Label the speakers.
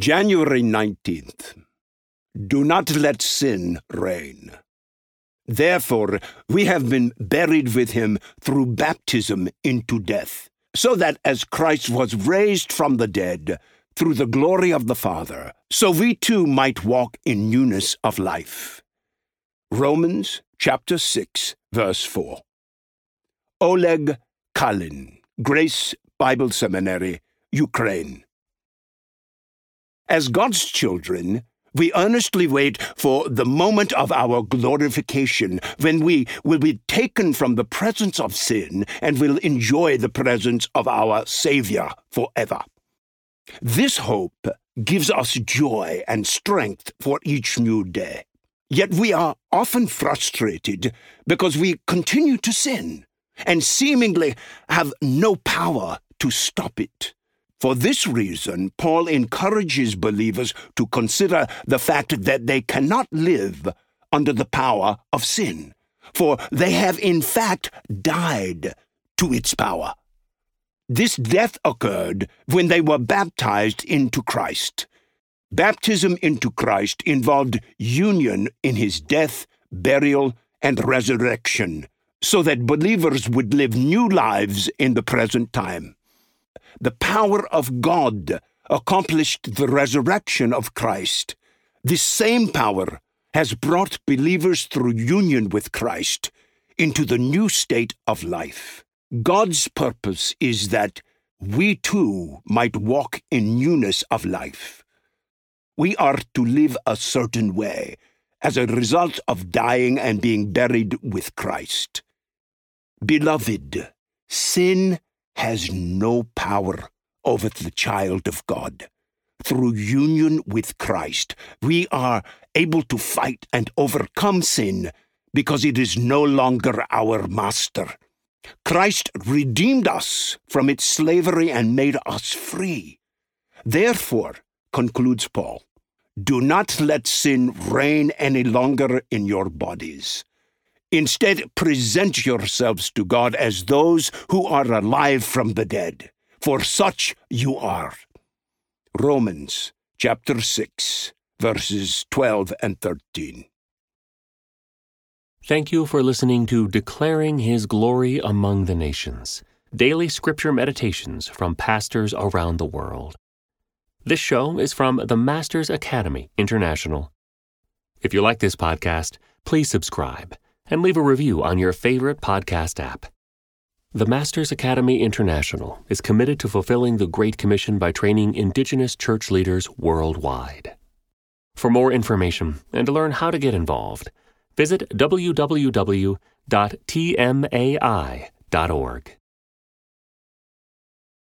Speaker 1: January 19th. Do not let sin reign. Therefore, we have been buried with him through baptism into death, so that as Christ was raised from the dead through the glory of the Father, so we too might walk in newness of life. Romans chapter 6, verse 4. Oleg Kalin, Grace Bible Seminary, Ukraine. As God's children, we earnestly wait for the moment of our glorification when we will be taken from the presence of sin and will enjoy the presence of our Savior forever. This hope gives us joy and strength for each new day. Yet we are often frustrated because we continue to sin and seemingly have no power to stop it. For this reason, Paul encourages believers to consider the fact that they cannot live under the power of sin, for they have in fact died to its power. This death occurred when they were baptized into Christ. Baptism into Christ involved union in his death, burial, and resurrection, so that believers would live new lives in the present time the power of God accomplished the resurrection of Christ. This same power has brought believers through union with Christ into the new state of life. God's purpose is that we too might walk in newness of life. We are to live a certain way as a result of dying and being buried with Christ. Beloved, sin has no power over the child of God. Through union with Christ, we are able to fight and overcome sin because it is no longer our master. Christ redeemed us from its slavery and made us free. Therefore, concludes Paul, do not let sin reign any longer in your bodies Instead, present yourselves to God as those who are alive from the dead, for such you are. Romans chapter 6, verses 12 and 13.
Speaker 2: Thank you for listening to Declaring His Glory Among the Nations, daily scripture meditations from pastors around the world. This show is from the Masters Academy International. If you like this podcast, please subscribe and leave a review on your favorite podcast app. The Masters Academy International is committed to fulfilling the Great Commission by training Indigenous church leaders worldwide. For more information and to learn how to get involved, visit www.tmai.org.